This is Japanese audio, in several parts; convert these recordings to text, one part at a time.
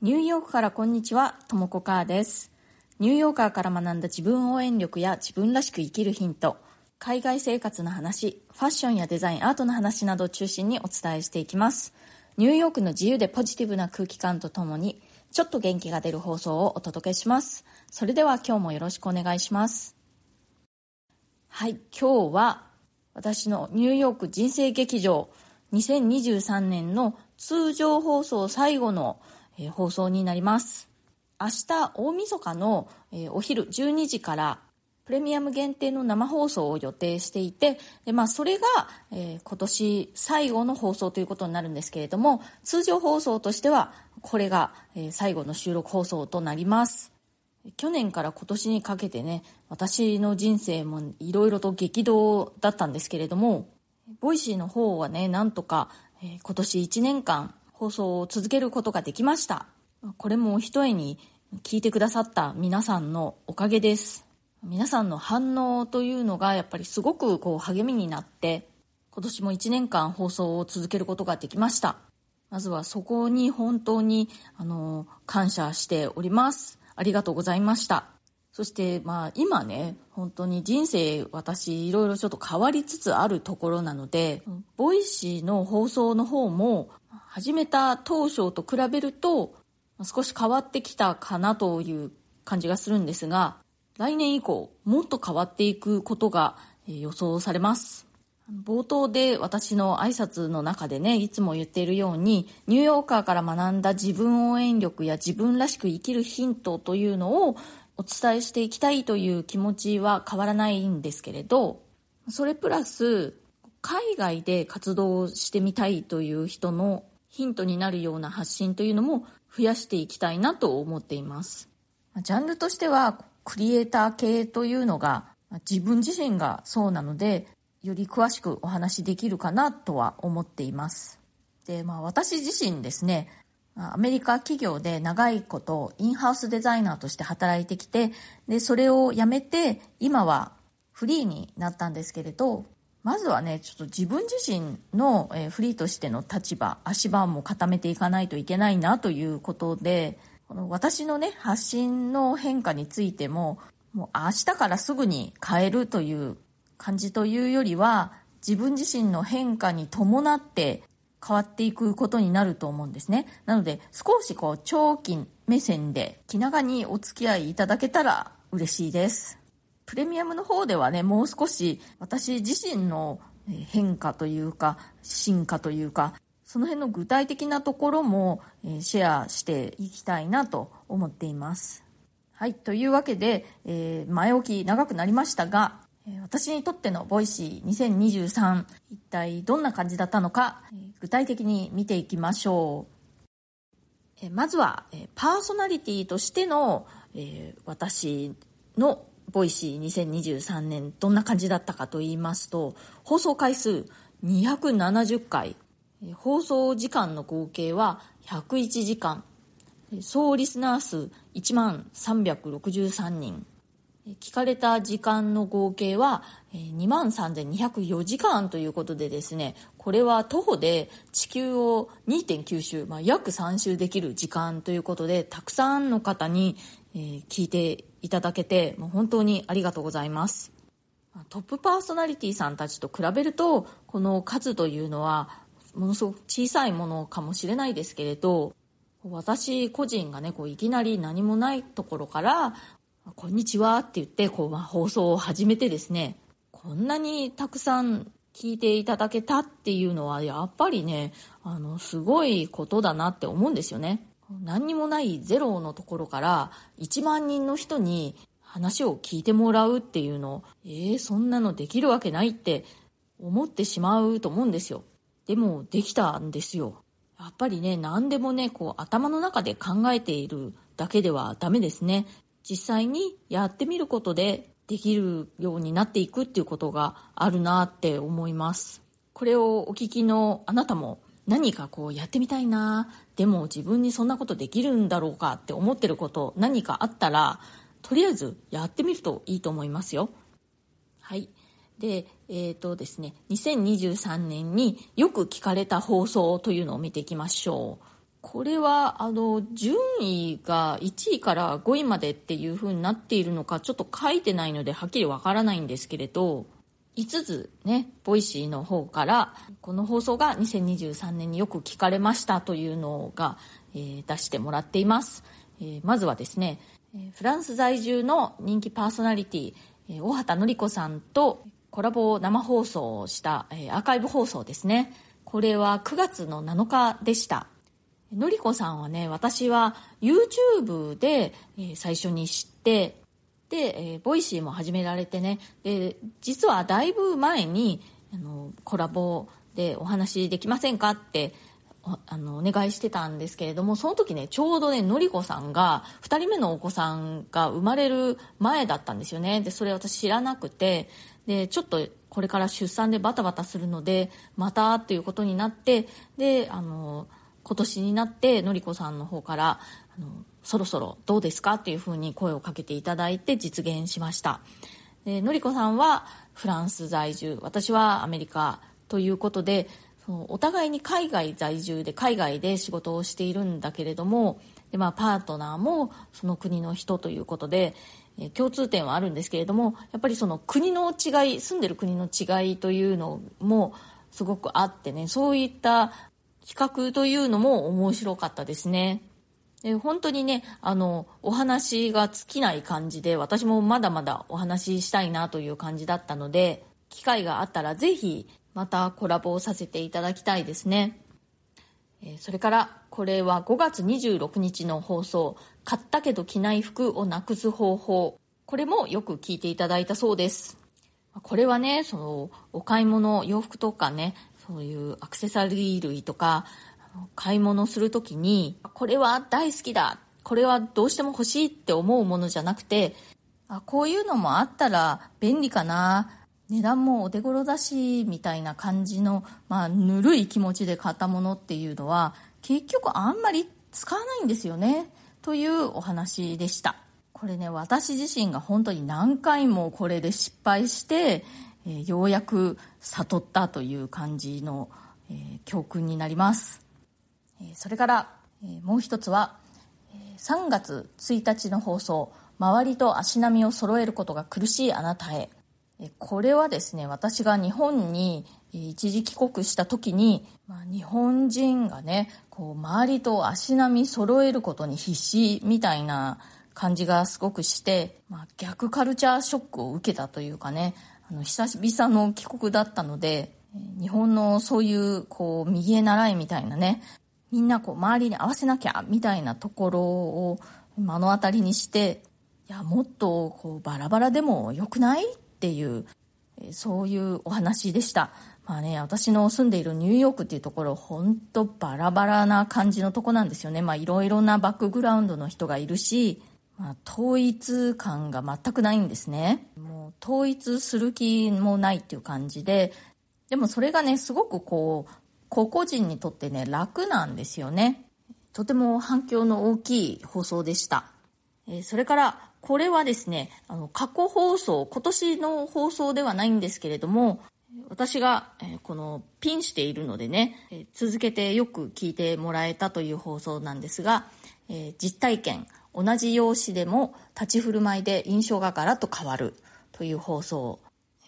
ニューヨークからこんにちは、ともこかーです。ニューヨーカーから学んだ自分応援力や自分らしく生きるヒント、海外生活の話、ファッションやデザイン、アートの話などを中心にお伝えしていきます。ニューヨークの自由でポジティブな空気感とともに、ちょっと元気が出る放送をお届けします。それでは今日もよろしくお願いします。はい、今日は私のニューヨーク人生劇場2023年の通常放送最後のえ、放送になります。明日大晦日の、え、お昼12時からプレミアム限定の生放送を予定していて、でまあ、それが、えー、今年最後の放送ということになるんですけれども、通常放送としては、これが、えー、最後の収録放送となります。去年から今年にかけてね、私の人生もいろいろと激動だったんですけれども、Voicy の方はね、なんとか、えー、今年1年間放送を続けることができました。これもひとえに聞いてくださった皆さんのおかげです。皆さんの反応というのがやっぱりすごくこう励みになって、今年も1年間放送を続けることができました。まずはそこに本当にあの感謝しております。ありがとうございました。そしてまあ今ね、本当に人生私いろいろちょっと変わりつつあるところなので、Voicy の放送の方も始めた当初と比べると少し変わってきたかなという感じがするんですが、来年以降もっと変わっていくことが予想されます。冒頭で私の挨拶の中でね、いつも言っているように、ニューヨーカーから学んだ自分応援力や自分らしく生きるヒントというのをお伝えしていきたいという気持ちは変わらないんですけれど、それプラス、海外で活動してみたいという人のヒントになるような発信というのも増やしていきたいなと思っています。ジャンルとしては、クリエイター系というのが自分自身がそうなので、より詳しくお話しできるかなとは思っています。で、まあ私自身ですね、アメリカ企業で長いことインハウスデザイナーとして働いてきて、で、それを辞めて、今はフリーになったんですけれど、まずはね、ちょっと自分自身の、えフリーとしての立場、足場も固めていかないといけないなということで、この私のね、発信の変化についても、もう明日からすぐに変えるという感じというよりは、自分自身の変化に伴って変わっていくことになると思うんですね。なので、少しこう、長期目線で気長にお付き合いいただけたら嬉しいです。プレミアムの方ではね、もう少し私自身の変化というか、進化というか、その辺の具体的なところもシェアしていきたいなと思っています。はい。というわけで、えー、前置き長くなりましたが、私にとっての Voicy 2023一体どんな感じだったのか具体的に見ていきましょうまずはパーソナリティとしての私の Voicy 2023年どんな感じだったかと言いますと放送回数270回放送時間の合計は101時間総リスナー数1万363人聞かれた時間の合計は2万3204時間ということでですね、これは徒歩で地球を2.9周、まあ、約3周できる時間ということで、たくさんの方に、聞いていただけて、もう本当にありがとうございます。トップパーソナリティさんたちと比べると、この数というのは、ものすごく小さいものかもしれないですけれど、私個人がね、こういきなり何もないところからこんにちはって言って、こう、まあ、放送を始めてですね、こんなにたくさん聞いていただけたっていうのは、やっぱりね、あの、すごいことだなって思うんですよね。何にもないゼロのところから1万人の人に話を聞いてもらうっていうの、えー、そんなのできるわけないって思ってしまうと思うんですよ。でも、できたんですよ。やっぱりね、何でもね、こう頭の中で考えているだけではダメですね。実際にやってみることでできるようになっていくっていうことがあるなって思います。これをお聞きのあなたも何かこうやってみたいな、でも自分にそんなことできるんだろうかって思ってること何かあったら、とりあえずやってみるといいと思いますよ。はい。で、えっ、ー、とですね、2023年によく聞かれた放送というのを見ていきましょう。これはあの順位が1位から5位までっていう風になっているのかちょっと書いてないのではっきりわからないんですけれど5つね Voicy の方からこの放送が2023年によく聞かれましたというのが、えー、出してもらっています、えー、まずはですねフランス在住の人気パーソナリティ大畑典子さんとコラボを生放送をしたえアーカイブ放送ですね。これは9月の7日でした。のりこさんはね私は YouTube で、え最初に知ってで、えー、 Voicy も始められてね。で実はだいぶ前にあのコラボでお話できませんかってあのお願いしてたんですけれどもその時ねちょうどねのりこさんが2人目のお子さんが生まれる前だったんですよね。でそれ私知らなくて。でちょっとこれから出産でバタバタするのでまたっていうことになってであの今年になってのりこさんの方からあのそろそろどうですかっていうふうに声をかけていただいて実現しましたでのりこさんはフランス在住私はアメリカということでお互いに海外在住で海外で仕事をしているんだけれどもで、まあ、パートナーもその国の人ということで、え共通点はあるんですけれどもやっぱりその国の違い住んでる国の違いというのもすごくあってねそういった比較というのも面白かったですね。で本当にねあのお話が尽きない感じで私もまだまだお話ししたいなという感じだったので機会があったらぜひまたコラボをさせていただきたいですね。えそれからこれは5月26日の放送「買ったけど着ない服をなくす方法」これもよく聞いていただいたそうですこれはねそのお買い物洋服とかねそういうアクセサリー類とか買い物する時にこれは大好きだ。これはどうしても欲しいって思うものじゃなくてあこういうのもあったら便利かな。値段もお手頃だしみたいな感じの、まあ、ぬるい気持ちで買ったものっていうのは結局あんまり使わないんですよね。というお話でした。これね私自身が本当に何回もこれで失敗してえようやく悟ったという感じの、えー、教訓になります、それから、もう一つは、3月1日の放送「周りと足並みを揃えることが苦しいあなたへ」これはですね私が日本に一時帰国した時に、まあ、日本人がねこう周りと足並み揃えることに必死みたいな感じがすごくして、まあ、逆カルチャーショックを受けたというかねあの久々の帰国だったので日本のそういうこう右へ習いみたいなねみんなこう周りに合わせなきゃみたいなところを目の当たりにしていやもっとこうバラバラでもよくないっていうそういうお話でした。まあね、私の住んでいるニューヨークっていうところ、本当バラバラな感じのとこなんですよね。まあいろいろなバックグラウンドの人がいるし、まあ、統一感が全くないんですね。もう統一する気もないっていう感じで、でもそれがね、すごくこう、個々人にとってね、楽なんですよね。とても反響の大きい放送でした。えそれから、これはですね、あの、過去放送、今年の放送ではないんですけれども、私が、えこのピンしているのでね、え続けてよく聞いてもらえたという放送なんですが、え実体験、同じ容姿でも立ち振る舞いで印象がガラッと変わるという放送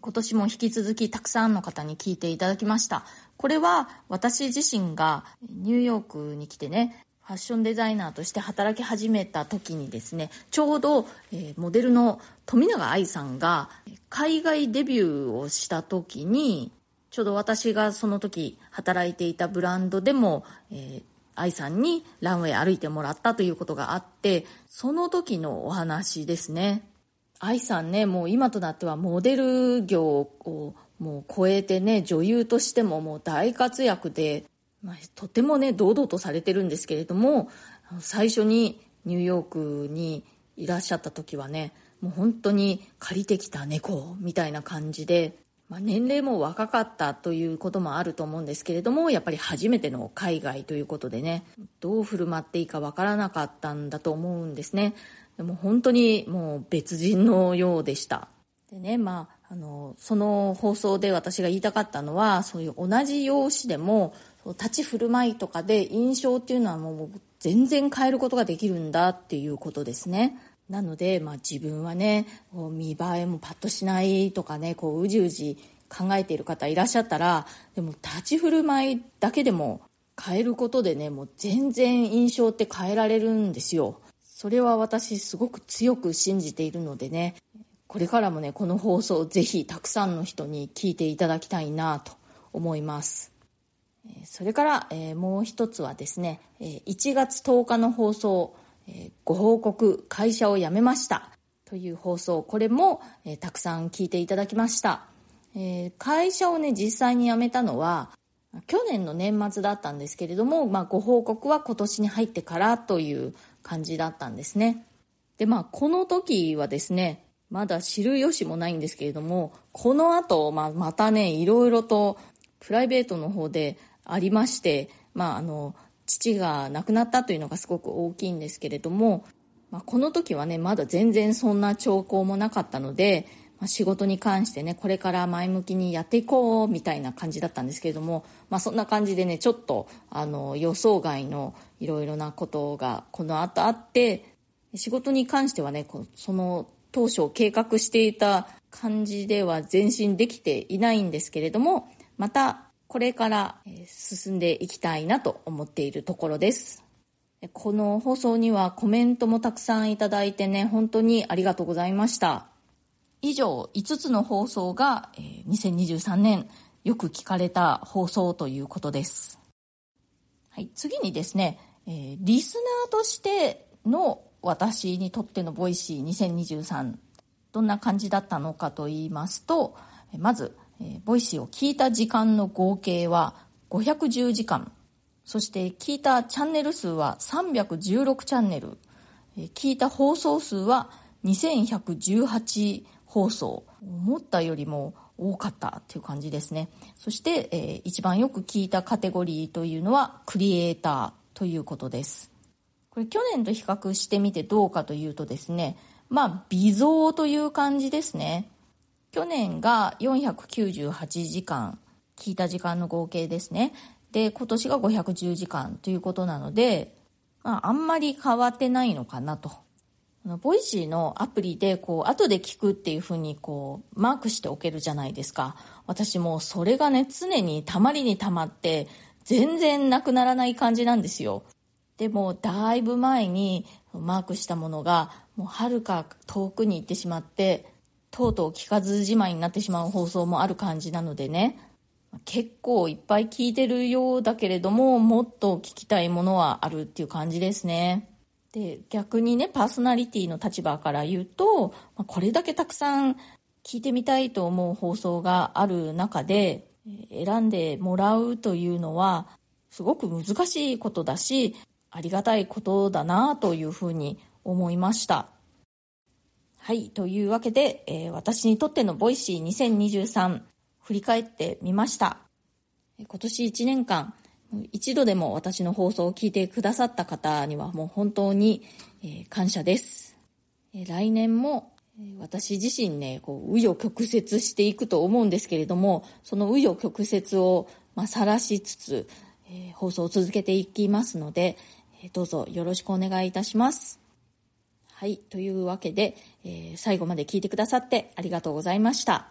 今年も引き続きたくさんの方に聞いていただきましたこれは私自身がニューヨークに来てねファッションデザイナーとして働き始めた時にですねちょうど、えモデルの富永愛さんが海外デビューをした時にちょうど私がその時働いていたブランドでも、えー、愛さんにランウェイ歩いてもらったということがあって、その時のお話ですね。愛さんね、もう今となってはモデル業をもう超えてね、女優としてももう大活躍で、まあ、とてもね、堂々とされてるんですけれども、最初にニューヨークにいらっしゃった時はね、もう本当に借りてきた猫みたいな感じで、まあ、年齢も若かったということもあると思うんですけれどもやっぱり初めての海外ということでねどう振る舞っていいかわからなかったんだと思うんですねでも本当にもう別人のようでしたでねまああのその放送で私が言いたかったのはそういう同じ容姿でも立ち振る舞いとかで印象っていうのはもう全然変えることができるんだっていうことですね。なので、まあ、自分はね見栄えもパッとしないとかねこううじうじ考えている方いらっしゃったらでも立ち振る舞いだけでも変えることでねもう全然印象って変えられるんですよ。それは私すごく強く信じているのでねこれからもねこの放送ぜひたくさんの人に聞いていただきたいなと思います。それから、えもう一つはですね1月10日の放送えご報告会社を辞めました。という放送これもえたくさん聞いていただきました。え会社をね実際に辞めたのは去年の年末だったんですけれども、まあ、ご報告は今年に入ってからという感じだったんですね。でまあこの時はですねまだ知る由もないんですけれどもこの後、まあ、またねいろいろとプライベートの方でありまして、まあ、あの父が亡くなったというのがすごく大きいんですけれども、まあ、この時はねまだ全然そんな兆候もなかったので、まあ、仕事に関してねこれから前向きにやっていこうみたいな感じだったんですけれども、まあ、そんな感じでねちょっとあの予想外のいろいろなことがこの後あって仕事に関してはねその当初計画していた感じでは前進できていないんですけれどもまたこれから進んでいきたいなと思っているところです。この放送にはコメントもたくさんいただいてね、本当にありがとうございました。以上、5つの放送が2023年よく聞かれた放送ということです。はい、次にですね、リスナーとしての私にとっての Voicy 2023どんな感じだったのかと言いますとまずえ Voicy を聞いた時間の合計は510時間。そして聞いたチャンネル数は316チャンネル、え聞いた放送数は2118放送。思ったよりも多かったっていう感じですね。そして、えー、一番よく聞いたカテゴリーというのはクリエイターということです。これ去年と比較してみてどうかというとですねまあ微増という感じですね。去年が498時間聞いた時間の合計ですね。で今年が510時間ということなので、まあ、あんまり変わってないのかなと。 Voicy のアプリでこう後で聞くっていうふうにこうマークしておけるじゃないですか。私もそれがね常にたまりにたまって全然なくならない感じなんですよ。でもだいぶ前にマークしたものがもうはるか遠くに行ってしまってとうとう聞かずじまいになってしまう放送もある感じなのでね。結構いっぱい聞いてるようだけれどももっと聞きたいものはあるっていう感じですね。で逆にねパーソナリティの立場から言うとこれだけたくさん聞いてみたいと思う放送がある中で選んでもらうというのはすごく難しいことだしありがたいことだなというふうに思いました。はい。というわけで、えー、私にとっての Voicy 2023振り返ってみました。今年1年間、一度でも私の放送を聞いてくださった方にはもう本当に、えー、感謝です。来年も私自身ね、こう、紆余曲折していくと思うんですけれども、その紆余曲折を、まあ、晒しつつ、え、放送を続けていきますので、どうぞよろしくお願いいたします。はい。というわけで、えー、最後まで聞いてくださってありがとうございました。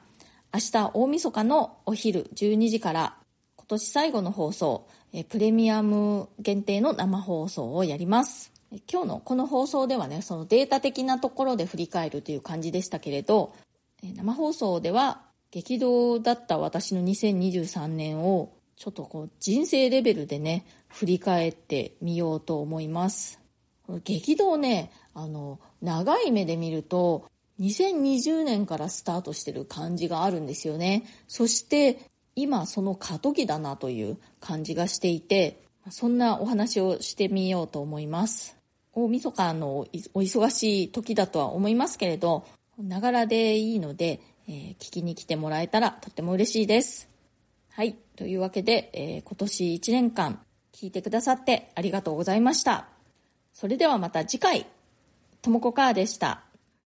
明日大晦日のお昼12時から今年最後の放送、えー、プレミアム限定の生放送をやります。今日のこの放送ではね、そのデータ的なところで振り返るという感じでしたけれど、え生放送では激動だった私の2023年をちょっとこう人生レベルでね、振り返ってみようと思います。激動ね、あの、長い目で見ると、2020年からスタートしてる感じがあるんですよね。そして、今その過渡期だなという感じがしていて、そんなお話をしてみようと思います。大晦日のお忙しい時だとは思いますけれど、ながらでいいので、えー、聞きに来てもらえたらとっても嬉しいです。はい。というわけで、えー、今年1年間聞いてくださってありがとうございました。それではまた次回、ともこかーでした。